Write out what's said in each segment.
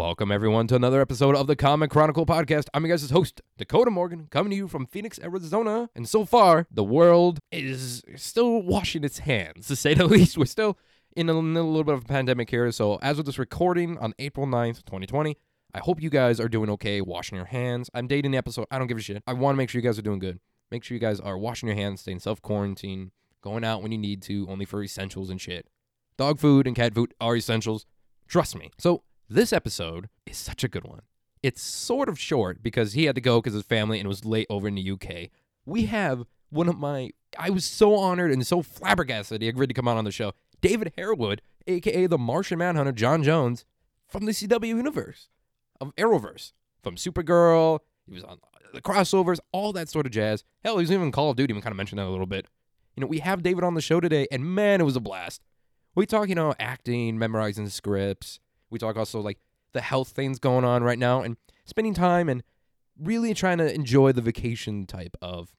Welcome, everyone, to another episode of the Comic Chronicle podcast. I'm your guys' host, Dakota Morgan, coming to you from Phoenix, Arizona. And so far, the world is still washing its hands, to say the least. We're still in a, little bit of a pandemic here. So, as of this recording on April 9th, 2020, I hope you guys are doing okay, washing your hands. I'm dating the episode. I don't give a shit. I want to make sure you guys are doing good. Make sure you guys are washing your hands, staying self quarantine, going out when you need to, only for essentials and shit. Dog food and cat food are essentials. Trust me. So, this episode is such a good one. It's sort of short because he had to go because his family and was late over in the UK. We have one of my, I was so honored and so flabbergasted he agreed to come on on the show. David Harewood, aka the Martian Manhunter, J'onn J'onzz, from the CW universe of Arrowverse, from Supergirl. He was on the crossovers, all that sort of jazz. Hell, he was even Call of Duty. We kind of mentioned that a little bit. You know, we have David on the show today, and man, it was a blast. We talk, you know, acting, memorizing scripts. We talk also like the health things going on right now and spending time and really trying to enjoy the vacation type of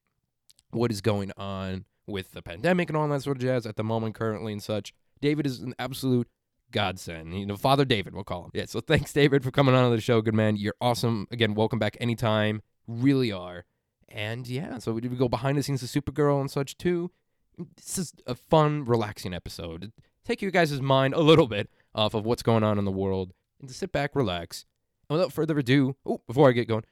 what is going on with the pandemic and all that sort of jazz at the moment currently and such. David is an absolute godsend. You know, Father David, we'll call him. Yeah, so thanks, David, for coming on the show. Good man. You're awesome. Again, welcome back anytime. Really are. And yeah, so we go behind the scenes of Supergirl and such too. This is a fun, relaxing episode. Take your guys' mind a little bit off of what's going on in the world and to sit back, relax. And without further ado, oh, before I get going,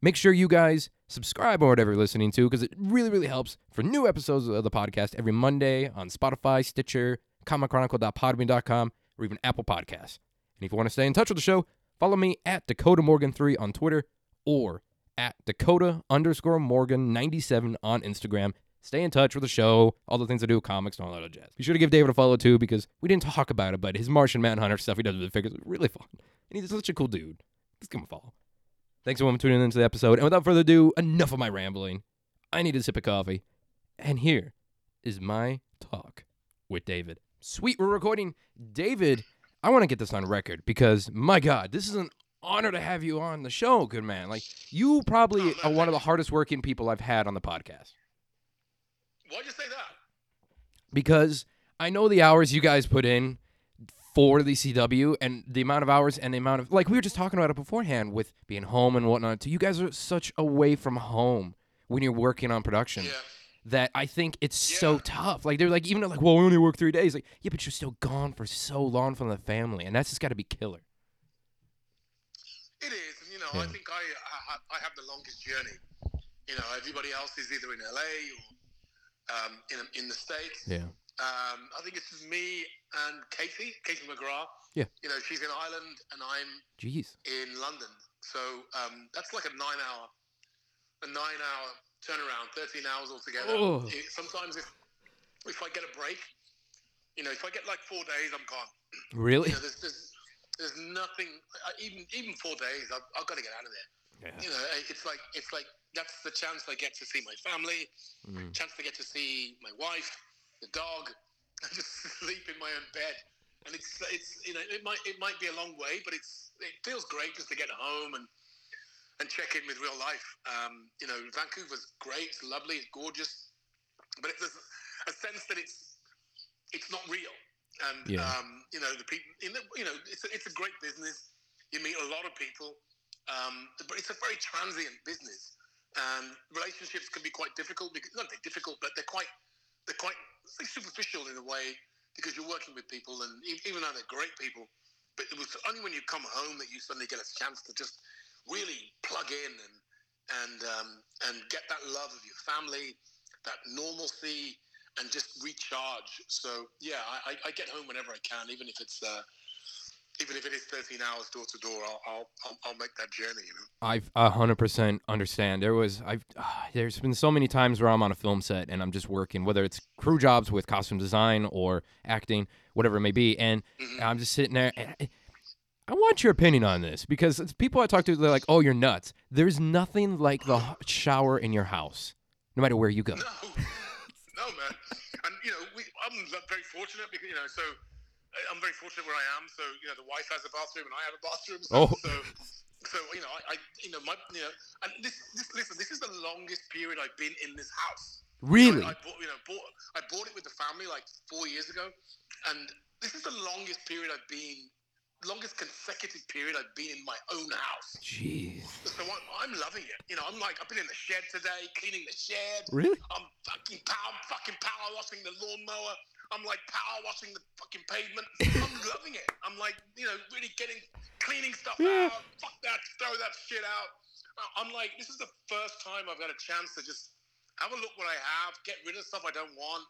make sure you guys subscribe or whatever you're listening to because it really, really helps for new episodes of the podcast every Monday on Spotify, Stitcher, comicchronicle.podbean.com, or even Apple Podcasts. And if you want to stay in touch with the show, follow me at Dakota Morgan3 on Twitter or at Dakota underscore Morgan 97 on Instagram. Stay in touch with the show, all the things to do with comics and all that jazz. Be sure to give David a follow too because we didn't talk about it, but his Martian Manhunter stuff he does with the figures is really fun. And he's such a cool dude. Let's give him a follow. Thanks everyone for tuning into the episode. And without further ado, enough of my rambling. I need a sip of coffee. And here is my talk with David. Sweet, we're recording. David, I want to get this on record because, my God, this is an honor to have you on the show, good man. Like, you probably are one of the hardest working people I've had on the podcast. Why'd you say that? Because I know the hours you guys put in for the CW and the amount of hours and the amount of, like, we were just talking about it beforehand with being home and whatnot. Too. You guys are such away from home when you're working on production. Yeah. That I think it's so tough. Like they're like even like, well, we only work three days. Like, yeah, but you're still gone for so long from the family, and that's just got to be killer. It is, and you know, Yeah. I think I, I I have the longest journey. You know, everybody else is either in LA or um, in in the states. Yeah. Um, I think it's me and Katie, Katie McGrath. Yeah. You know, she's in Ireland and I'm Jeez. in London, so um, that's like a nine-hour, a nine-hour turnaround, thirteen hours altogether. Oh. It- sometimes if if I get a break, you know, if I get like four days, I'm gone. Really? You know, there's, there's, there's nothing. I- Even even four days, I've, I've got to get out of there. Yeah. You know, it's like it's like that's the chance I get to see my family, Mm. chance to get to see my wife, the dog, and just sleep in my own bed. And it's it's you know it might it might be a long way, but it's it feels great just to get home and and check in with real life. Um, you know, Vancouver's great, it's lovely, it's gorgeous, but it's a, a sense that it's it's not real. And Yeah. um, you know, the people in the you know it's a, it's a great business. You meet a lot of people, um, but it's a very transient business. And relationships can be quite difficult because not they're difficult, but they're quite they're quite superficial in a way because you're working with people, and even though they're great people, but it was only when you come home that you suddenly get a chance to just really plug in and and um, and get that love of your family, that normalcy, and just recharge. So yeah, I, I get home whenever I can, even if it's uh, even if it is 13 hours door to door. I'll, I'll I'll I'll make that journey. You know. I a hundred percent understand. There was I've uh, there's been so many times where I'm on a film set and I'm just working, whether it's crew jobs with costume design or acting, whatever it may be, and Mhm. I'm just sitting there. And I, I want your opinion on this because it's people I talk to, they're like, "Oh, you're nuts." There's nothing like the shower in your house, no matter where you go. No, no, man. And you know, we, I'm very fortunate because you know, so I'm very fortunate where I am. So you know, the wife has a bathroom and I have a bathroom. So, Oh. so, so you know, I, I, you know, my, you know, and this, this, listen, this is the longest period I've been in this house. Really? I, I bought, you know, bought, I bought it with the family like four years ago, and this is the longest period I've been longest consecutive period I've been in my own house. Jeez. So I'm, I'm loving it. You know, I'm like, I've been in the shed today, cleaning the shed. Really? I'm fucking power, fucking power washing the lawnmower. I'm like power washing the fucking pavement. I'm loving it. I'm like, you know, really getting, cleaning stuff Yeah. out. Fuck that, throw that shit out. I- I'm like, this is the first time I've got a chance to just have a look what I have, get rid of stuff I don't want,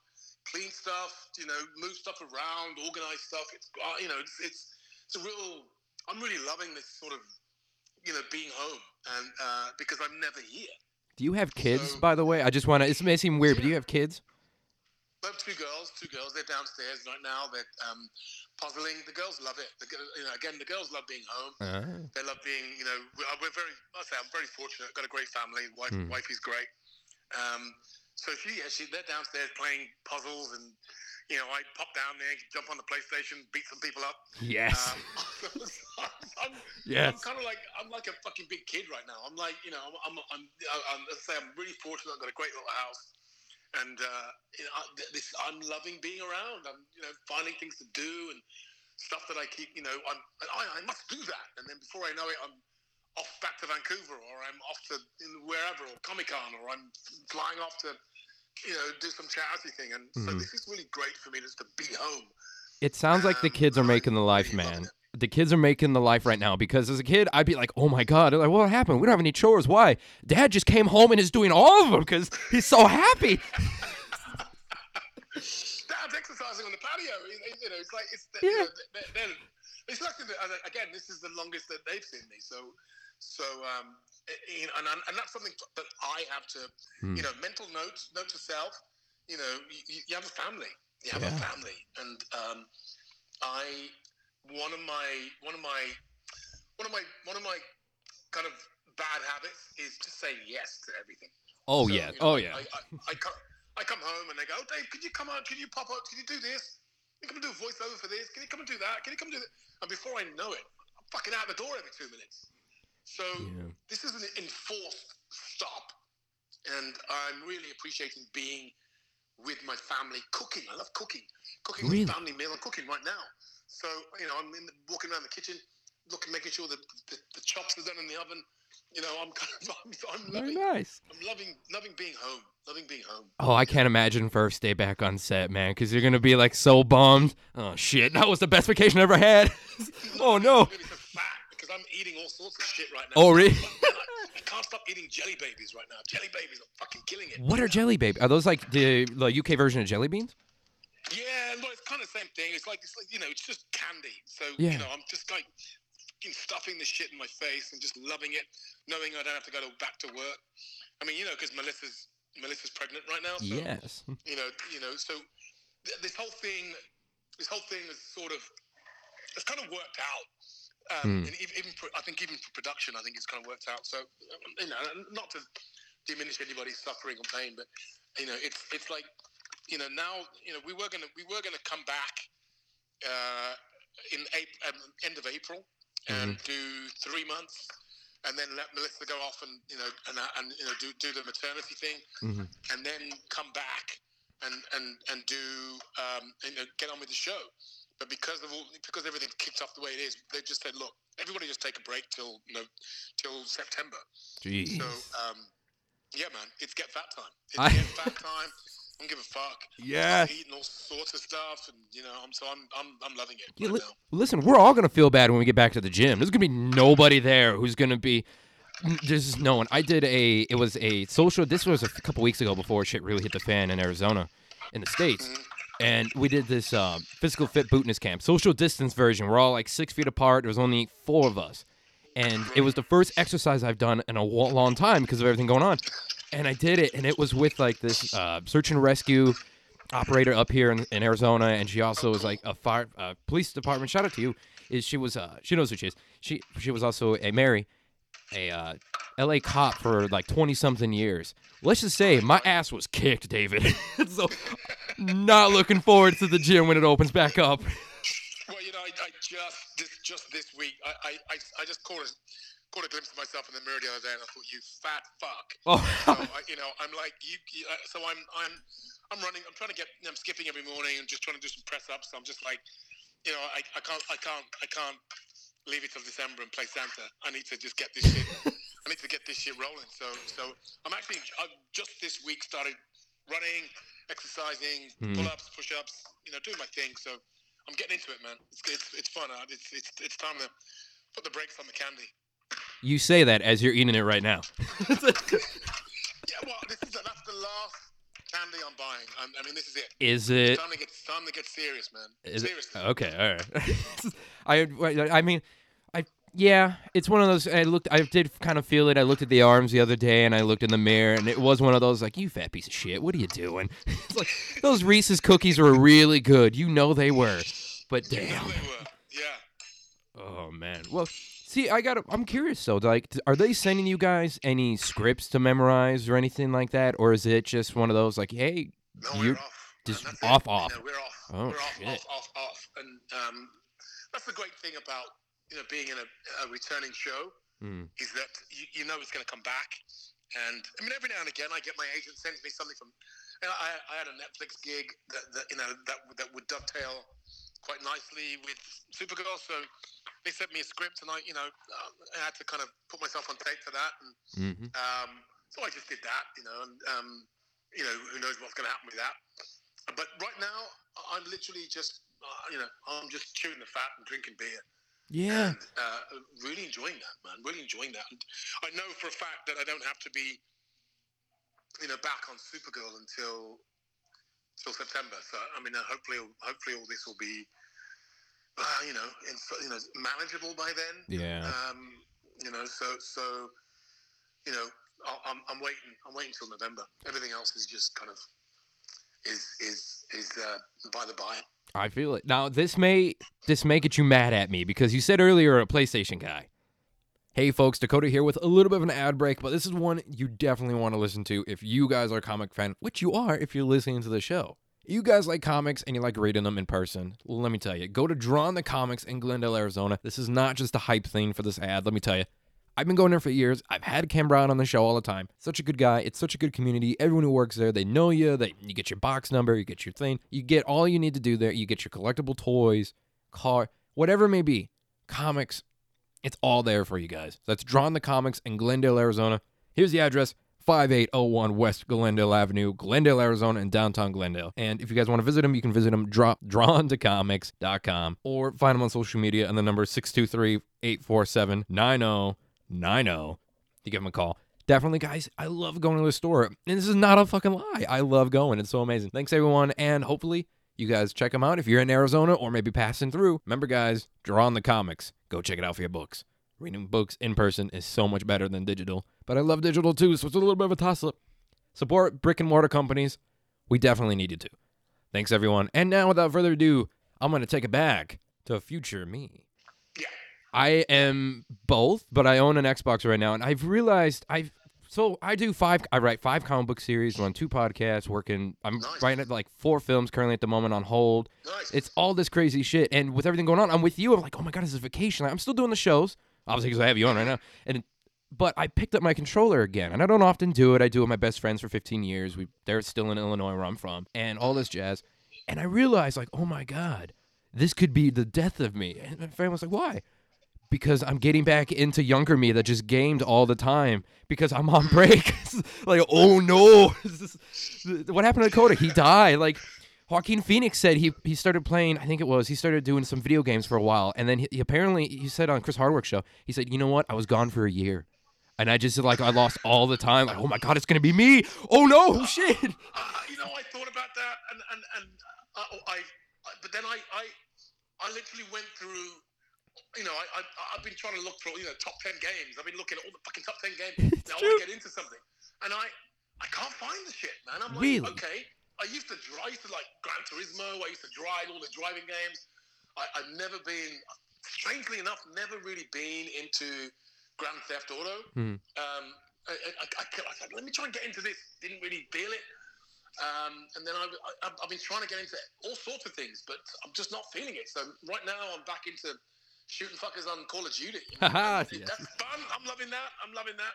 clean stuff, you know, move stuff around, organize stuff. It's, uh, you know, it's, it's, it's a real, I'm really loving this sort of, you know, being home and uh, because I'm never here. Do you have kids, So- by the way? I just want to. It may seem weird, but do you have kids? Have two girls. Two girls. They're downstairs right now. They're um, puzzling. The girls love it. The, you know, again, the girls love being home. Uh, They love being. You know, we're, we're very. I say I'm very fortunate. Got a great family. Wife, Hmm. wifey's great. Um, so she, yeah, she, they're downstairs playing puzzles, and you know, I pop down there, jump on the PlayStation, beat some people up. yes. Um, I'm, yes. I'm kind of like I'm like a fucking big kid right now. I'm like you know I'm I'm, I'm, I'm let's say I'm really fortunate. I've got a great little house, and uh, you know I, this I'm loving being around. I'm you know finding things to do and stuff that I keep. You know I'm I, I must do that, and then before I know it, I'm off back to Vancouver, or I'm off to wherever, or Comic Con, or I'm flying off to you know do some charity thing. And so Mhm. this is really great for me just to be home. It sounds like the Um, kids are making the life, man. The kids are making the life right now because as a kid, I'd be like, oh my God. They're like, what happened? We don't have any chores. Why? Dad just came home and is doing all of them because he's so happy. Dad's exercising on the patio. You know, it's like it's Yeah. you know, they're, they're, it's like again, this is the longest that they've seen me. So, so um, you know, and, and that's something that I have to, Hmm. you know, mental notes, note to self. You know, you, you have a family. You have Yeah. a family, and um, I one of my one of my one of my one of my kind of bad habits is to say yes to everything. Oh, So, yeah. you know, Oh, yeah. I, I, I, come, I come home and they go, oh, Dave, could you come out? Could you pop up? Can you do this? Can you come and do a voiceover for this? Can you come and do that? Can you come and do that? And before I know it, I'm fucking out the door every two minutes. So Yeah. this is an enforced stop. And I'm really appreciating being with my family cooking. I love cooking. Cooking Really? family meal. I'm cooking right now. So, you know, I'm in the, walking around the kitchen, looking, making sure that the, the chops are done in the oven. You know, I'm kind of, I'm, I'm Very loving, nice. I'm loving, loving being home. Loving being home. Oh, I can't imagine first day back on set, man, because you're going to be like so bummed. Oh, shit. That was the best vacation I ever had. oh, no. I'm really so fat because I'm eating all sorts of shit right now. Oh, really? I can't stop eating jelly babies right now. Jelly babies are fucking killing it. What are jelly babies? Are those like the, the UK version of jelly beans? Yeah, well, it's kind of same thing. It's like it's like you know, it's just candy. So Yeah. you know, I'm just like fucking stuffing the shit in my face and just loving it, knowing I don't have to go to, back to work. I mean, you know, because Melissa's Melissa's pregnant right now. So, Yes. You know, you know, so th- this whole thing, this whole thing is sort of, it's kind of worked out. Um, Hmm. and ev- even for, I think even for production, I think it's kind of worked out. So you know, not to diminish anybody's suffering or pain, but you know, it's it's like you know now you know we were gonna we were gonna come back uh, in April, um, end of April and do three months. And then let Melissa go off and you know and, uh, and you know do, do the maternity thing, Mhm. and then come back and and and do um, you know get on with the show. But because of all, because everything kicked off the way it is, they just said, look, everybody just take a break till you know till September. Jeez. So um, yeah, man, it's get fat time. It's I- get fat time. Don't give a fuck. Yeah. I'm eating all sorts of stuff, and you know, I'm so I'm I'm, I'm loving it Yeah, right li- listen, we're all gonna feel bad when we get back to the gym. There's gonna be nobody there who's gonna be. There's no one. I did a. It was a social. This was a couple weeks ago before shit really hit the fan in Arizona, in the states, and we did this uh, physical fit bootness camp, social distance version. We're all like six feet apart. There was only four of us, and it was the first exercise I've done in a long time because of everything going on. And I did it, and it was with like this uh, search and rescue operator up here in, in Arizona, and she also was like a fire uh, police department. Shout out to you. Is she was uh she knows who she is. She she was also a Mary, a uh, L.A. cop for like twenty something years. Let's just say my ass was kicked, David. so not looking forward to the gym when it opens back up. Well, you know, I, I just this just this week, I, I, I, just caught a caught a glimpse of myself in the mirror the other day, and I thought, you fat fuck. Oh, So I, you know, I'm like you. you uh, so I'm I'm I'm running. I'm trying to get. I'm skipping every morning and just trying to do some press ups. So I'm just like, you know, I, I can't, I can't, I can't leave it till December and play Santa. I need to just get this shit. I need to get this shit rolling. So, so I'm actually I've just this week started running, exercising, Hmm. pull-ups, push-ups. You know, doing my thing. So I'm getting into it, man. It's it's, it's fun. uh, It's it's it's time to put the brakes on the candy. You say that as you're eating it right now. Yeah, well, this is the, that's the last candy I'm buying. i I mean, this is it. Is It's it? time to get time to get serious, man. Is it okay? All right. I I mean, I yeah, it's one of those. I looked. I did kind of feel it. I looked at the arms the other day, and I looked in the mirror, and it was one of those like, "You fat piece of shit, what are you doing?" it's like those Reese's cookies were really good. You know they were, but You know damn. they were. Yeah. Oh man. Well, see, I got. I'm curious though. Like, are they sending you guys any scripts to memorize or anything like that, or is it just one of those like, "Hey, No, You're off. just it. off, You off. know, we're off. Oh, we're off, shit. off, off, off. And um, that's the great thing about you know being in a, a returning show Hmm. is that you, you know it's going to come back. And I mean, every now and again, I get my agent sends me something from. You know, I, I had a Netflix gig that, that you know that that would dovetail quite nicely with Supergirl. So they sent me a script, and I you know uh, I had to kind of put myself on tape for that. And hmm um, so I just did that, you know, and um, you know, who knows what's going to happen with that. But right now, I'm literally just, uh, you know, I'm just chewing the fat and drinking beer. Yeah. And uh, really enjoying that, man. Really enjoying that. And I know for a fact that I don't have to be, you know, back on Supergirl until till September. So I mean, uh, hopefully, hopefully, all this will be, uh, you know, in, you know, manageable by then. Yeah. Um, you know, so so, you know, I'm, I'm waiting. I'm waiting till November. Everything else is just kind of is is is uh, by the by. I feel it. Now this may this may get you mad at me because you said earlier a PlayStation guy. Hey folks, Dakota here with a little bit of an ad break, but this is one you definitely want to listen to if you guys are a comic fan, which you are if you're listening to the show. You guys like comics and you like reading them in person. Let me tell you, go to Drawn to Comics in Glendale, Arizona. This is not just a hype thing for this ad. Let me tell you, I've been going there for years. I've had Cam Brown on the show all the time. Such a good guy. It's such a good community. Everyone who works there, they know you. They you get your box number, you get your thing. You get all you need to do there. You get your collectible toys, car, whatever it may be. Comics, it's all there for you guys. That's Drawn to Comics in Glendale, Arizona. Here's the address. 5801 West Glendale Avenue, Glendale, Arizona, in downtown Glendale. And if you guys want to visit them, you can visit them draw, drawntocomics.com or find them on social media and the number is 623 847 9090. You give them a call. Definitely, guys, I love going to the store. And this is not a fucking lie. I love going. It's so amazing. Thanks, everyone. And hopefully, you guys check them out if you're in Arizona or maybe passing through. Remember, guys, draw on the comics. Go check it out for your books. Reading books in person is so much better than digital. But I love digital too, so it's a little bit of a toss up. Support brick and mortar companies. We definitely need you to. Thanks, everyone. And now, without further ado, I'm going to take it back to future me. Yeah. I am both, but I own an Xbox right now, and I've realized I've so I do five. I write five comic book series, run two podcasts, working. I'm Nice. writing like four films currently at the moment on hold. Nice. It's all this crazy shit, and with everything going on, I'm with you. I'm like, oh my god, this is vacation. Like, I'm still doing the shows, obviously because I have you on right now, and but I picked up my controller again, and I don't often do it. I do it with my best friends for 15 years. We they're still in Illinois where I'm from, and all this jazz. And I realized like, oh my god, this could be the death of me. And my friend was like, why? Because I'm getting back into younger me that just gamed all the time because I'm on break. like, oh no, what happened to Dakota? He died. Like. Joaquin Phoenix said he he started playing. I think it was he started doing some video games for a while, and then he, he apparently he said on Chris Hardwick show he said, you know what, I was gone for a year, and I just like I lost all the time. Like, oh my god, it's gonna be me. Oh no, shit. Uh, you know, I thought about that, and and and uh, I, I, but then I, I, I literally went through. You know, I, I, I've been trying to look for you know top ten games. I've been looking at all the fucking top ten games. now I want to get into something, and I, I can't find the shit, man. I'm like, Really? okay. I used to, drive. I used to like Gran Turismo. I used to drive all the driving games. I, I've never been, strangely enough, never really been into Grand Theft Auto. Hmm. Um, I, I, I, I said, let me try and get into this. Didn't really feel it. Um, and then I, I, I've been trying to get into all sorts of things, but I'm just not feeling it. So right now I'm back into shooting fuckers on Call of Duty. Haha. That's fun. I'm loving that. I'm loving that.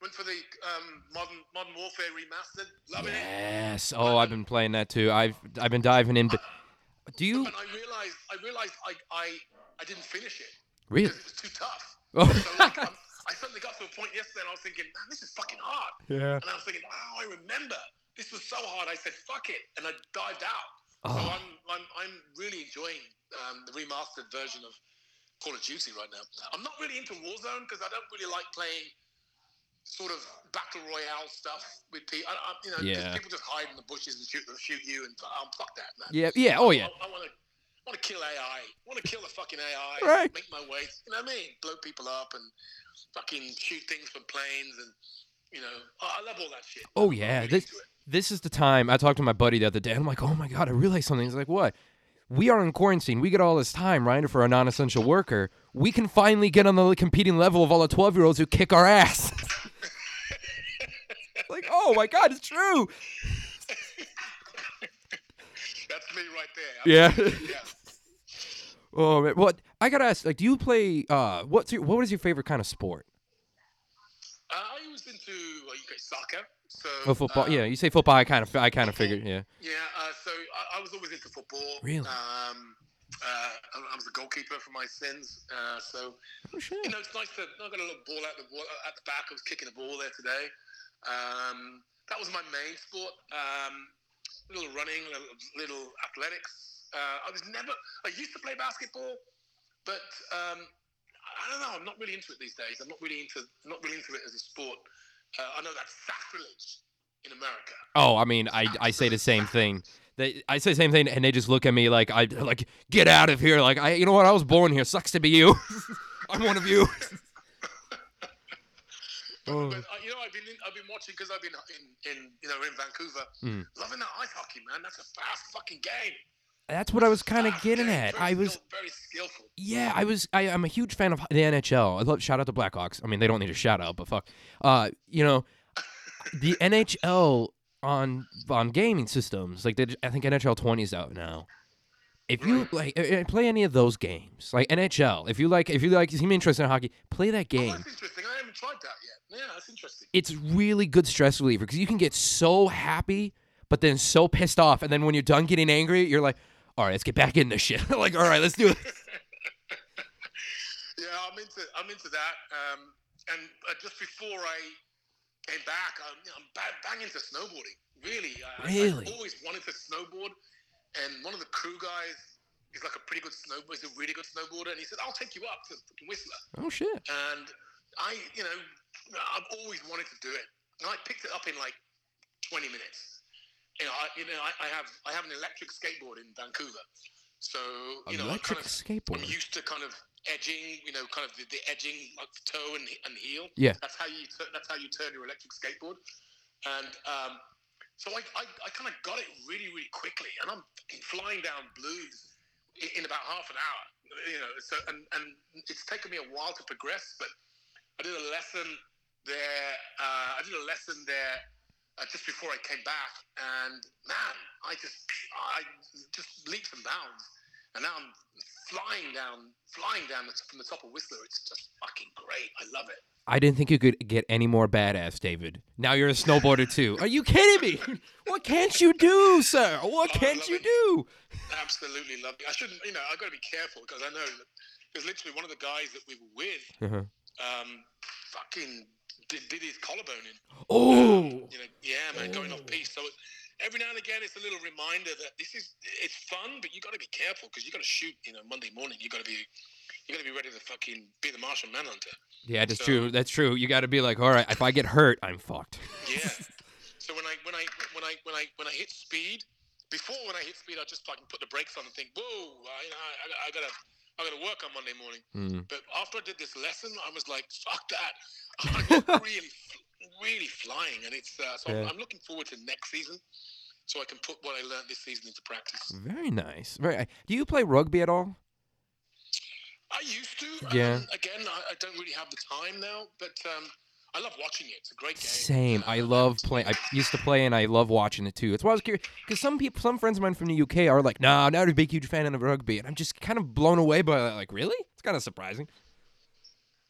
Went for the um, modern Modern Warfare remastered. Loving it. Yes. Oh, I've been playing that too. I've I've been diving in. But do you? But I realized I realized I I, I didn't finish it Really? because it was too tough. Oh. So like, I suddenly got to a point yesterday, and I was thinking, man, this is fucking hard. yeah. And I was thinking, oh, I remember this was so hard. I said, fuck it, and I dived out. So Oh. I'm I'm I'm really enjoying um, the remastered version of Call of Duty right now. I'm not really into Warzone because I don't really like playing sort of battle royale stuff with people. I, I, you know, Yeah. people just hide in the bushes and shoot shoot you, and um, fuck that, man. Yeah. Yeah. Oh yeah. I, want to want to kill AI. I want to kill the fucking AI. Right. Make my way. You know what I mean? Blow people up and fucking shoot things from planes and you know. I, I love all that shit. Oh yeah. This this is the time. I talked to my buddy the other day. I'm like, oh my god, I realized something. He's like, what? We are in quarantine. We get all this time, right? For a non-essential worker, we can finally get on the competing level of all the twelve-year-olds who kick our ass. like, oh my god, it's true. That's me right there. Yeah. yeah. Oh man. What? I gotta ask. Like, do you play? Uh, what's your? What is your favorite kind of sport? Uh, I was into well, you soccer. So Oh, football. um, yeah, you say football. I kind of. I kind of figured. Yeah. Yeah, uh, so I, I was always into football. Really? Um, uh, I, I was a goalkeeper for my sins. Uh, so Oh shit. you know, it's nice to. I got a little ball at the ball, at the back. I was kicking the ball there today. Um, that was my main sport. Um, little running, little, little athletics. Uh, I was never. I used to play basketball, but um, I don't know. I'm not really into it these days. I'm not really into. Not really into it as a sport. Uh, I know that's sacrilege in America. Oh, I mean, I I say the same thing. They, I say the same thing, and they just look at me like I like get out of here. Like I, you know what? I was born here. Sucks to be you. I'm one of you. Oh. But uh, you know, I've been in, I've been watching because I've been in, in you know in Vancouver, Mm. loving that ice hockey, man. That's a fast fucking game. That's what I was kind of getting at. very I was, very skillful. Yeah, I was. I, I'm a huge fan of the NHL. I love shout out to Blackhawks. I mean, they don't need a shout out, but fuck. Uh, you know, the NHL on on gaming systems, like they, I think NHL 20 is out now. If you like uh, uh, play any of those games, like NHL, if you like, if you like, seem interested in hockey, play that Oh, game. that's interesting. I haven't tried that yet. Yeah, that's interesting. it's really good stress reliever because you can get so happy, but then so pissed off, and then when you're done getting angry, you're like, all right, let's get back in this shit. like, all right, let's do it. I'm into I'm into that. Um, and uh, just before I came back, I'm, you know, I'm bang, bang into snowboarding. Really, I, Really? I've always wanted to snowboard, and one of the crew guys is like a pretty good snowboarder. He's a really good snowboarder, and he said, "I'll take you up to fucking Whistler." Oh shit. and I, you know, I've always wanted to do it. And I picked it up in like 20 minutes. You know, I, you know, I, I have I have an electric skateboard in Vancouver, so you know, I'm Electric kind of skateboard. I'm used to kind of edging, you know, kind of the, the edging like the toe and, and heel. Yeah. That's how you tur- that's how you turn your electric skateboard, and um, so I, I, I kind of got it really really quickly, and I'm flying down blues in, in about half an hour. You know, so and and it's taken me a while to progress, but I did a lesson there. Uh, I did a lesson there uh, just before I came back, and man, I just I just leaps and bounds, and now I'm flying down, flying down from the top of Whistler. It's just fucking great. I love it. I didn't think you could get any more badass, David. Now you're a snowboarder too. Are you kidding me? What can't you do, sir? What Oh, can't you it. do? Absolutely love it. I shouldn't, you know, I've got to be careful because I know there's literally one of the guys that we were with, Uh-huh. um, fucking did, did his collarbone in. Oh, you know, yeah, man, going off Oh. piece. So every now and again, it's a little reminder that this is it's fun, but you got to be careful because you got to shoot. You know, Monday morning, you got to be you got to be ready to fucking be the Martian Manhunter. yeah, that's So- true. That's true. You got to be like, all right, if I get hurt, I'm fucked. Yeah. so when I when I when I when I when I hit speed, before when I hit speed, I just fucking put the brakes on and think, whoa, I, you know, I, I gotta. I gotta work on Monday morning, Mm. but after I did this lesson, I was like, "Fuck that!" I'm really, really flying, and it's uh, so I'm- I'm looking forward to next season, so I can put what I learned this season into practice. Very nice. Very. Do you play rugby at all? I used to. Yeah. Um, again, I, I don't really have the time now, but um, I love watching it. It's a great game. Same. I Um, love playing. I used to play, and I love watching it too. It's why I was curious because some people, some friends of mine from the UK are like, "Nah, I'm not a big, huge fan of rugby," and I'm just kind of blown away by that. Like, really? It's kind of surprising.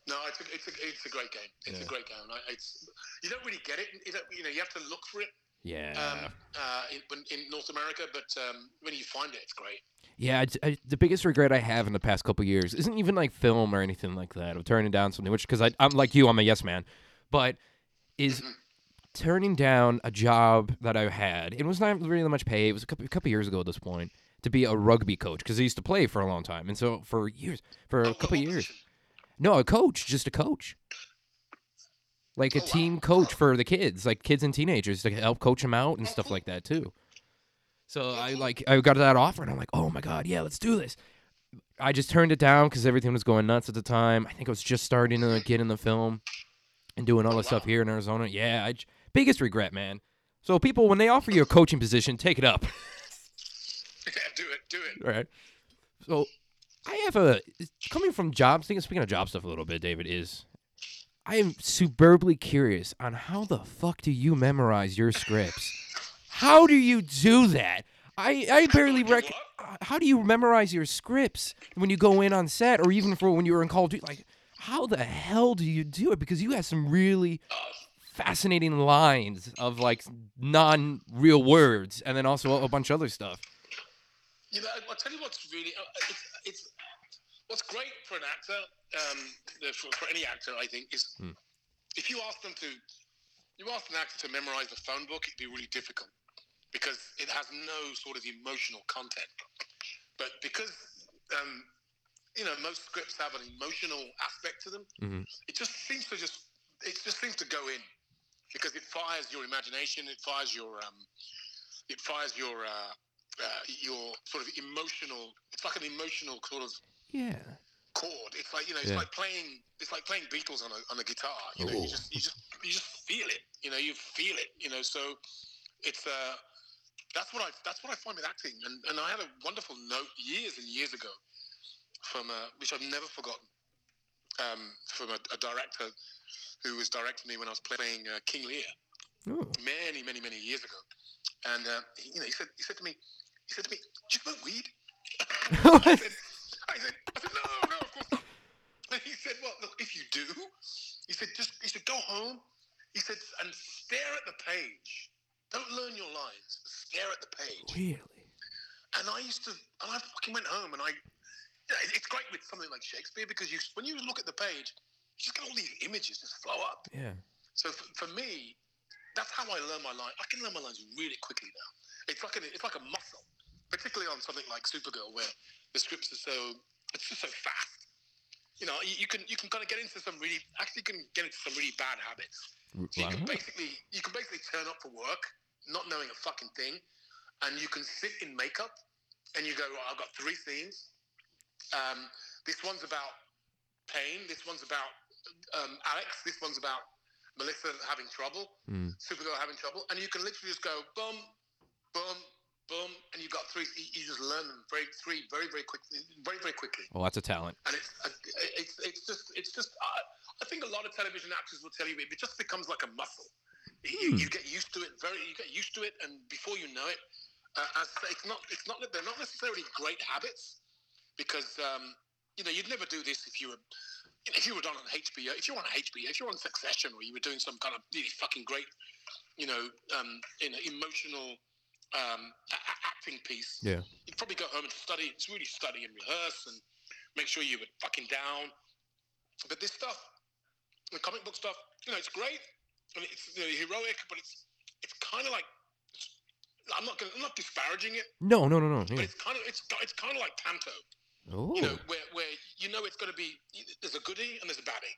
No, it's a, it's a, it's a great game. It's Yeah. a great game. I, it's you don't really get it. You, you know, you have to look for it. Yeah. um, uh, in, in North America, but um, when you find it, it's great. Yeah, I, I- the biggest regret I have in the past couple years isn't even like film or anything like that of turning down something, which because I'm like you, I'm a yes man, but is Mhm. turning down a job that I had. It was not really that much pay. It was a couple, a couple years ago at this point to be a rugby coach because I used to play for a long time, and so for years, for Oh, a couple years, no, a coach, just a coach. Like a Oh, wow. team coach for the kids, like kids and teenagers, to help coach them out and stuff like that too. So I like I got that offer and I'm like, oh my god, yeah, let's do this. I just turned it down because everything was going nuts at the time. I think I was just starting to get in the film and doing all Oh, this stuff here in Arizona. Yeah, I j- biggest regret, man. So people, when they offer you a coaching position, take it up. Yeah, do it, do it. All right. So I have a coming from job. Speaking speaking of job stuff a little bit, David is. I am superbly curious on how the fuck do you memorize your scripts? How do you do that? I I barely rec. How do you memorize your scripts when you go in on set, or even for when you were in Call Duty? Like, how the hell do you do it? Because you have some really fascinating lines of like non-real words, and then also a bunch of other stuff. You know, I'll tell you what's really uh, it's, it's what's great for an actor, um, for, for any actor, I think, is Hmm. if you ask them to, you ask an actor to memorize the phone book, it'd be really difficult because it has no sort of emotional content. But because um, you know most scripts have an emotional aspect to them, Mhm. it just seems to just it just seems to go in because it fires your imagination, it fires your um, it fires your uh, uh, your sort of emotional. It's like an emotional sort of Yeah. chord. It's like you know, it's Yeah. like playing. It's like playing Beatles on a on a guitar. You know, Ooh. you just you just you just feel it. You know, you feel it. You know, so it's uh that's what I that's what I find with acting. And and I had a wonderful note years and years ago from uh, which I've never forgotten um, from a, a director who was directing me when I was playing uh, King Lear Oh. many, many, many years ago. And uh, he, you know, he said, he said to me, he said to me, "Do you smoke weed?" I said, I said, I said, no, no, of course not. And he said, well, look, if you do, he said, just, he said, go home. He said, and stare at the page. Don't learn your lines. Stare at the page. Really? And I used to, and I fucking went home, and I, it's great with something like Shakespeare because you, when you look at the page, you just get all these images just flow up. Yeah. So for, for me, that's how I learn my line. I can learn my lines really quickly now. It's like a, it's like a muscle, particularly on something like Supergirl, where the scripts are so it's just so fast. You know, you, you can you can kind of get into some really actually can get into some really bad habits. So you can basically you can basically turn up for work not knowing a fucking thing, and you can sit in makeup and you go, right, I've got three scenes. Um, this one's about pain. This one's about um, Alex. This one's about Melissa having trouble. Mm. Supergirl having trouble, and you can literally just go boom, boom, boom, and you've got three. You you just learn them very three very very quickly, very very quickly, Well, that's a talent. and it's uh, it's it's just it's just. Uh, I think a lot of television actors will tell you it just becomes like a muscle. You, Hmm. you get used to it very. You get used to it, and before you know it, uh, as it's not. It's not. They're not necessarily great habits, because um, you know you'd never do this if you were. If you were on HBO, if you're on HBO, if you're on Succession, or you were doing some kind of really fucking great, you know, um, you know, emotional um, acting piece, Yeah. you'd probably go home and study. It's really study and rehearse and make sure you were fucking down. But this stuff, the comic book stuff, you know, it's great and it's you know, heroic, but it's it's kind of like I'm not gonna, I'm not disparaging it, No, no, no, no. but it's kind of it's it's kind of like panto, Oh. you know, where where you know it's going to be there's a goodie and there's a baddie,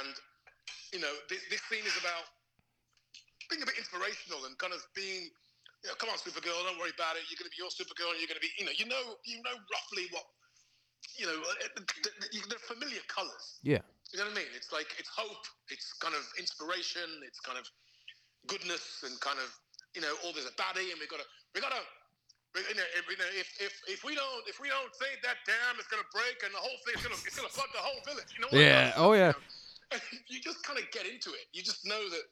and you know this, this scene is about being a bit inspirational and kind of being. You know, come on, Supergirl, don't worry about it. You're going to be your Supergirl, and you're going to be, you know, you know, you know roughly what, you know, uh, th- th- they're familiar colors. Yeah. You know what I mean? It's like it's hope, it's kind of inspiration, it's kind of goodness, and kind of you know, all there's a baddie, and we gotta, we gotta, you know, if, you know, if if if we don't if we don't save that dam, it's gonna break, and the whole thing's gonna it's gonna flood the whole village. You know? what Yeah. I'm Oh yeah. you just kind of get into it. You just know that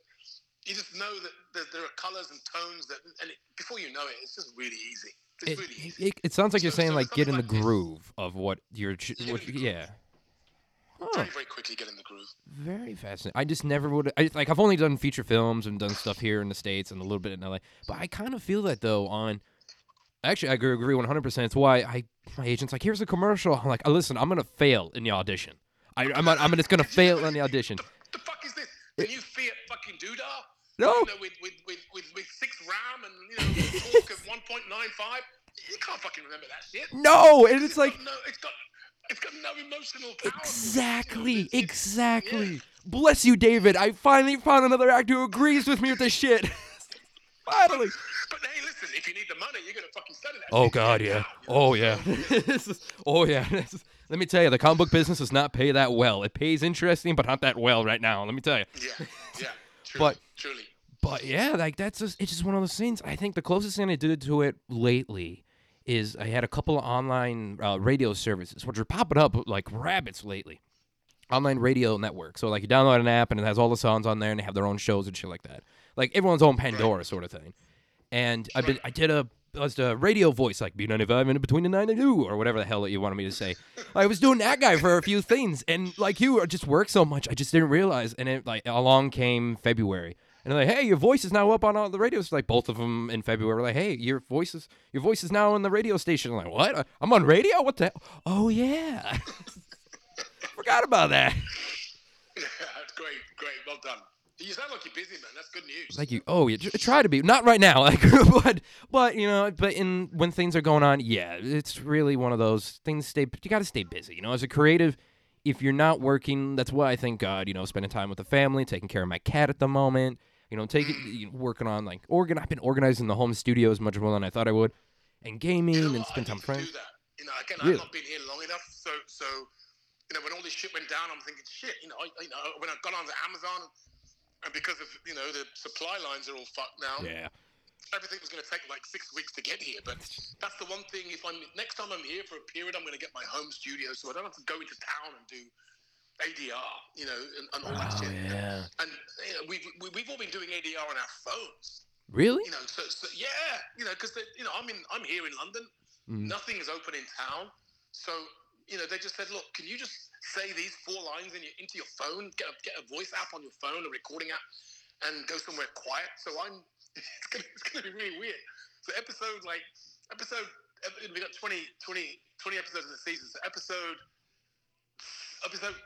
you just know that, that there are colors and tones that, and it, before you know it, it's just really easy. It's It, really easy. it, it sounds like you're saying so like get in the like this- groove of what you're. What, yeah. Huh. very very quickly get in the groove. Very fascinating. I just never would. I like. I've only done feature films and done stuff here in the states and a little bit in LA. But I kind of feel that though on. Actually, I agree- agree one hundred percent. It's why I my agent's like, here's a commercial. I'm like, listen, I'm gonna fail in the audition. I, I'm I'm just gonna fail in the audition. The, the fuck is this? The new Fiat fucking Doodah? No. You know, with, with, with, with, with six RAM and you know torque of 1.95. You can't fucking remember that shit. No, and it's like got no, it's got it's got no emotional power. exactly, It's- it's- exactly. Bless you, David. I finally found another actor who agrees with me with this shit. finally. But hey, listen, if you need the money, you're gonna fucking study that. Oh shit God, yeah. now, you oh, know? Oh yeah. This is- oh yeah. This is- let me tell you, the comic book business does not pay that well. It pays interesting, but not that well right now. Let me tell you. Yeah, yeah. Truly, But- truly. But yeah, like that's just it's just one of those things. I think the closest thing I did to it lately is I had a couple of online uh, radio services, which are popping up like rabbits lately. Online radio network. So like you download an app and it has all the songs on there, and they have their own shows and shit like that. Like everyone's own Pandora sort of thing. And I been I did a was a radio voice like B95 in between the nine and two or whatever the hell that you wanted me to say. I was doing that guy for a few things, and like you, just worked so much, I just didn't realize. And it like along came February, and they're like, "Hey, your voice is now up on all the radios." Like both of them in February, were like, "Hey, your voice is your voice is now on the radio station." I'm like, what? I'm on radio? What the? Hell? Oh yeah, forgot about that. That's great, great, well done. You sound like you're busy, man. That's good news. Thank you. Oh, yeah, try to be not right now, like, but but you know, but in when things are going on, yeah, it's really one of those things. Stay, you got to stay busy. You know, as a creative, if you're not working, that's why I thank God. You know, spending time with the family, taking care of my cat at the moment. You know, taking you know, working on like organ. I've been organizing the home studio as much more than I thought I would, and gaming You know and oh, spend time friends. Do that. You know, again, Really? I've not been here long enough, so so you know, when all this shit went down, I'm thinking, shit. You know, I, you know, when I got onto Amazon, and because of you know the supply lines are all fucked now, Yeah, everything was going to take like six weeks to get here. But that's the one thing. If I'm next time I'm here for a period, I'm going to get my home studio, so I don't have to go into town and do ADR, you know, and, and all that oh shit. yeah, And you know, we've we- we've all been doing ADR on our phones, really? you know. So, so yeah, you know, because you know, I'm in I'm here in London. Mm. Nothing is open in town, so you know, they just said, look, can you just say these four lines in your, into your phone, get a, get a voice app on your phone, a recording app, and go somewhere quiet. So I'm, it's gonna, it's gonna be really weird. So episode like episode, ep- we got 20, 20, 20 episodes in the season. So episode, episode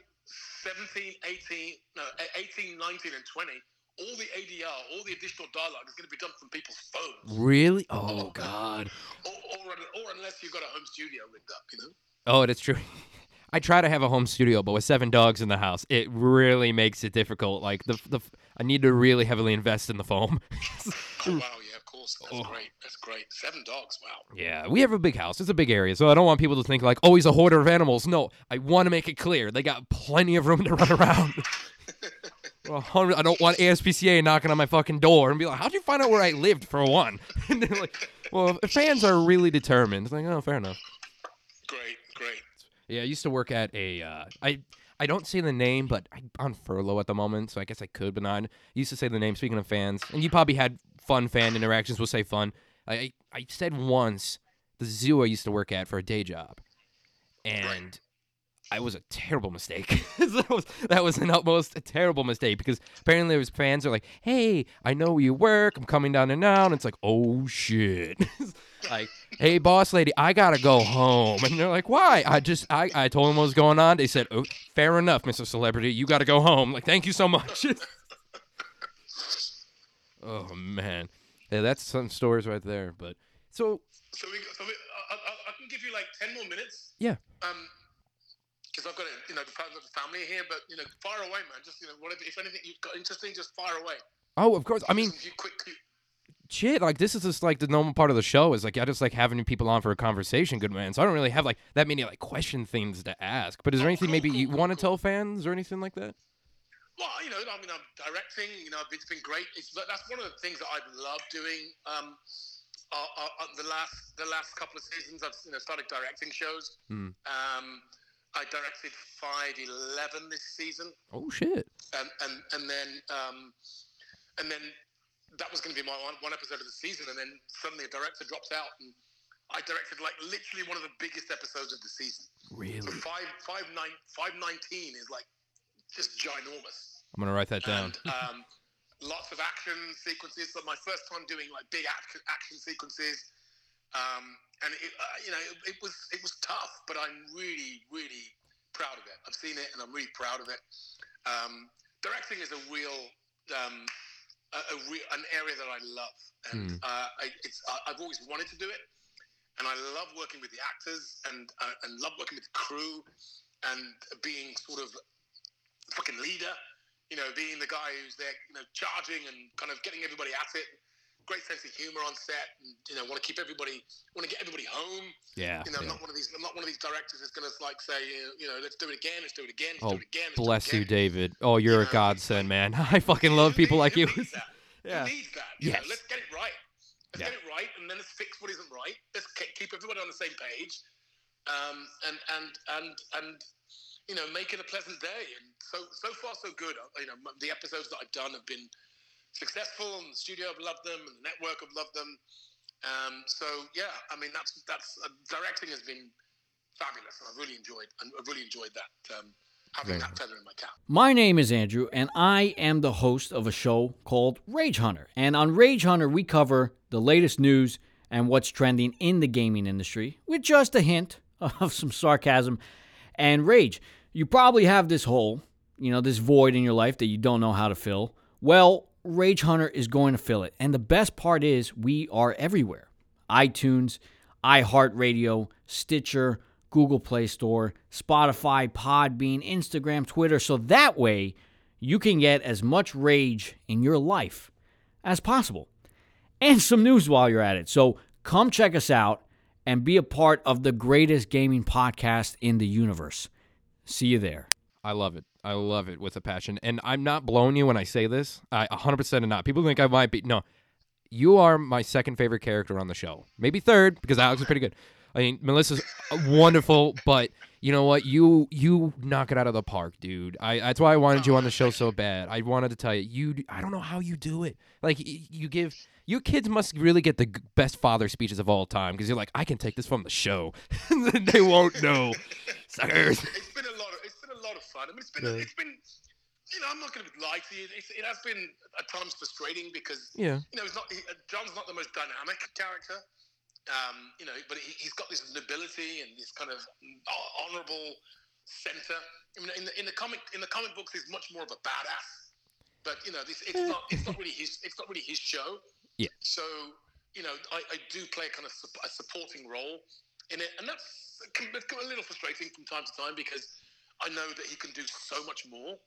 17, 18, no, eh, 18, 19, and 20. All the ADR, all the additional dialogue is going to be done from people's phones, Really? Oh God. or, or, or unless you've got a home studio rigged up, you know. Oh, that's true. I try to have a home studio, but with seven dogs in the house, it really makes it difficult. Like the the I need to really heavily invest in the foam. Oh, wow, yeah, of course. That's Oh. great. That's great. Seven dogs. Wow. yeah, we have a big house. It's a big area, so I don't want people to think like, oh, he's a hoarder of animals. No, I want to make it clear they got plenty of room to run around. Well, I don't want ASPCA knocking on my fucking door and be like, "How'd you find out where I lived?" For one, and they're like, "Well, fans are really determined." It's like, "Oh, fair enough." Great. Yeah, I used to work at a. Uh, I I don't say the name, but I'm on furlough at the moment, so I guess I could, but not. I used to say the name. Speaking of fans, and you probably had fun fan interactions. We'll say fun. I I, I said once the zoo I used to work at for a day job, and I was a terrible mistake. that was that was an utmost a terrible mistake because apparently there was fans are like, "Hey, I know where you work. I'm coming down there now," and it's like, "Oh shit." like, hey, boss lady, I gotta go home. And they're like, why? I just, I, I told them what was going on. They said, oh, fair enough, Mr. Celebrity, you gotta go home. Like, thank you so much. oh man, yeah, that's some stories right there. But so, So we, so we, I, I, I can give you like ten more minutes. Yeah. Um, because I've got to, you know, the fa- the family here, but you know, fire away, man. Just you know, whatever. If anything you've got interesting, just fire away. oh, of course, I mean, few quick. few- shit, like this is just like the normal part of the show. Is like I just like having people on for a conversation, good man. So I don't really have like that many like question things to ask. But is there anything maybe you want to tell fans or anything like that? Well, you know, I mean, I'm directing. You know, it's been great. It's that's one of the things that I've loved doing. Um, uh, uh, uh, the last the last couple of seasons, I've you know started directing shows. Hmm. Um, directed Five Eleven this season. Oh shit. and and and then um, and then that was going to be my one, one episode of the season, and then suddenly a director drops out, and I directed like literally one of the biggest episodes of the season. Really? So five five nine five nineteen is like just ginormous. I'm gonna write that down. And um, lots of action sequences. So my first time doing like big action, action sequences. Um, and it, uh, you know, it, it was it was tough, but I'm really really proud of it. I've seen it, and I'm really proud of it. Um, directing is a real um, a, a re- an area that I love, and Hmm. uh, I, I've always wanted to do it, and I love working with the actors and uh, and love working with the crew, and being sort of fucking leader. You know, being the guy who's there, you know, charging and kind of getting everybody at it. Great sense of humor on set, and you know, want to keep everybody, want to get everybody home. Yeah. You know, I'm not one of these. I'm not one of these directors that's going to like say, you know, let's do it again, let's do it again, let's Oh, do it again. Do it Bless you. David. Oh, you're a know, godsend, man. I fucking love people needs- like you. Needs that? Yeah. Who needs that? You Yes. know, let's get it right. Let's Yeah. get it right, and then let's fix what isn't right. Let's keep everybody on the same page, um, and and and and you know, make it a pleasant day. And so so far so good. Uh, You know, the episodes that I've done have been successful, and the studio have loved them, and the network have loved them. Um, so yeah, I mean, that's that's uh, directing has been fabulous, and I've really enjoyed and I've really enjoyed that. Um, having that feather in my cap. My name is Andrew, and I am the host of a show called Rage Hunter. And on Rage Hunter, we cover the latest news and what's trending in the gaming industry with just a hint of some sarcasm and rage. You probably have this hole, you know, this void in your life that you don't know how to fill. Well, Rage Hunter is going to fill it. And the best part is, we are everywhere iTunes, iHeartRadio, Stitcher, Google Play Store, Spotify, Podbean, Instagram, Twitter. So that way you can get as much rage in your life as possible. And some news while you're at it. So come check us out and be a part of the greatest gaming podcast in the universe. See you there. I love it. I love it with a passion. And I'm not blowing you when I say this. I 100% am not. People think I might be. No. You are my second favorite character on the show. Maybe third because Alex is pretty good. I mean, Melissa's wonderful, but you know what? You you knock it out of the park, dude. I that's why I wanted you on the show so bad. I wanted to tell you. You I don't know how you do it. Like you give your kids must really get the best father speeches of all time because you're like, I can take this from the show. they won't know. Suckers. Been a lot of fun. I mean, it's been Yeah. it's been you know I'm not going to lie to you. It's, it has been at times frustrating because Yeah. you know he's not he, uh, J'onn's not the most dynamic character. Um, you know, but he, he's got this nobility and this kind of hon- center. I mean, in the, in the comic in the comic books, he's much more of a badass. But you know, this it's not it's not really his it's not really his show. Yeah. So you know, I, I do play a kind of a supporting role in it, and that's a little frustrating from time to time because I know that he can do so much more.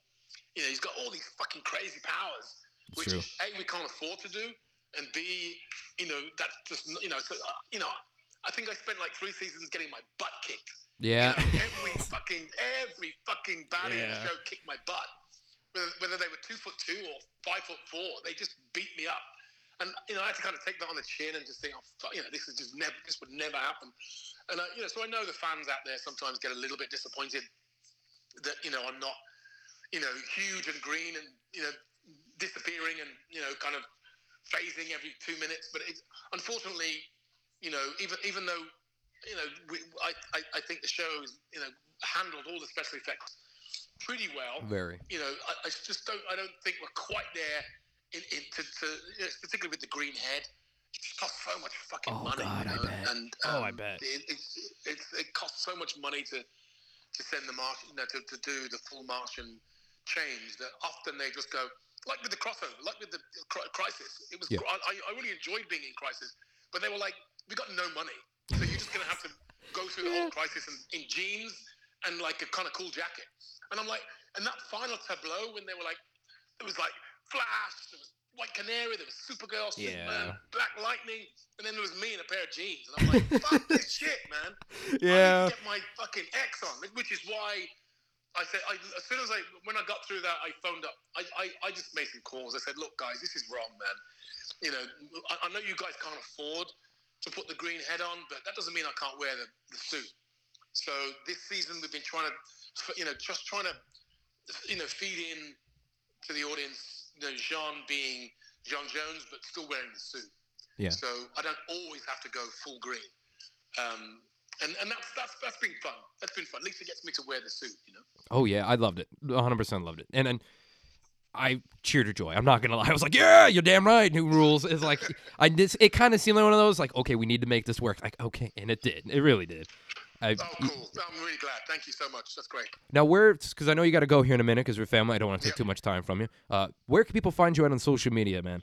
You know, he's got all these fucking crazy powers, which true. a we can't afford to do, and b you know that's just you know so uh, you know I think I spent like three seasons getting my butt kicked. Yeah. You know, every fucking every fucking baddie in the show kicked my butt. Whether, whether they were two foot two or five foot four, they just beat me up. And you know, I had to kind of take that on the chin and just think, oh, fuck, you know, this is just never, this would never happen. And you know, so I know the fans out there sometimes get a little bit disappointed that you know I'm not, you know, huge and green and you know disappearing and you know kind of phasing every two minutes. But it, unfortunately, you know, even even though you know, we, I, I I think the show is you know handled all the special effects pretty well Very. you know, I, I just don't. I don't think we're quite there. In, in to, to you know, particularly with the green head, it just costs so much fucking Oh, money. God, you I bet. And Oh, I um, bet. it, it's it's it costs so much money to to send the march, you know, to, to do the full Martian change that often they just go like with the crossover, like with the Cri- Crisis. It was Yeah. I, I really enjoyed being in Crisis, but they were like, we got no money, so you're just gonna have to go through the whole Crisis in, in jeans and like a kind of cool jacket. And I'm like, and that final tableau when they were like, it was like Flash, there was White Canary, there was Supergirl, Yeah. Black Lightning, and then there was me in a pair of jeans. And I'm like, fuck this shit, man. I need Yeah. to get my fucking X on, which is why I said, I, as soon as I, when I got through that, I phoned up. I, I, I just made some calls. I said, look, guys, this is wrong, man. You know, I, I know you guys can't afford to put the green head on, but that doesn't mean I can't wear the, the suit. So this season, we've been trying to, you know, just trying to, you know, feed in to the audience, you know, Jean being J'onn J'onzz, but still wearing the suit. Yeah. So I don't always have to go full green. Um, and and that's that's that's been fun. That's been fun. At least it gets me to wear the suit, you know. Oh yeah, I loved it. 100 percent loved it. And and I cheered her joy. I'm not gonna lie. I was like, yeah, you're damn right. New rules is like I this it kind of seemed like one of those like okay, we need to make this work. Like okay, and it did. It really did. I, Oh, cool. I'm really glad. Thank you so much. That's great. now where because I know you got to go here in a minute because we're family. I don't want to take Yep. too much time from you. Uh, where can people find you out on social media, man?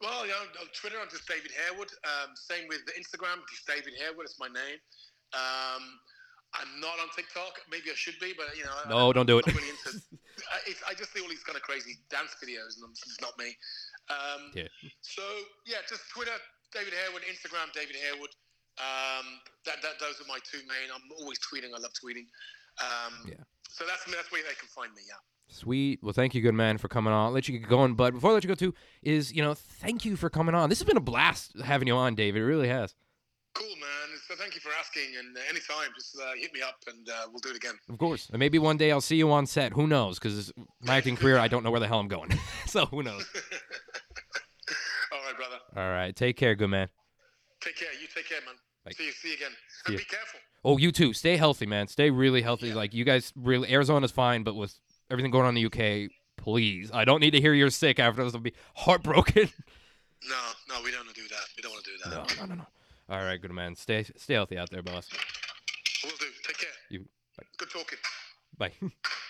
Well, you know, on Twitter, I'm just David Harewood. Um, same with Instagram, just David Harewood. It's my name. Um, I'm not on TikTok. Maybe I should be, but you know, I- No, don't do it. Really into. I, it's, I just see all these kind of crazy dance videos, and it's not me. Um, Yeah. So yeah, just Twitter, David Harewood. Instagram, David Harewood. Um, that, that those are my two main. I'm always tweeting. I love tweeting. Um, Yeah. So that's that's where they can find me. Yeah. Sweet. Well, thank you, good man, for coming on. I'll let you get going, but before I let you go, too, is you know, thank you for coming on. This has been a blast having you on, David. It really has. Cool, man. So thank you for asking. And anytime, just uh, hit me up, and uh, we'll do it again. Of course. And maybe one day I'll see you on set. Who knows? Because my acting career, I don't know where the hell I'm going. so who knows? All right, brother. All right. Take care, good man. Take care. You take care, man. Bye. See you. See you again. See And be careful. Oh, you too. Stay healthy, man. Stay really healthy. Yeah. Like you guys, really, Arizona's fine, but with everything going on in the UK, please, I don't need to hear you're sick after this. I'll be heartbroken. No, no, we don't want to do that. We don't want to do that. no, no, no, no. All right, good man. Stay, stay healthy out there, boss. We'll do. Take care. You- bye. Good talking. Bye.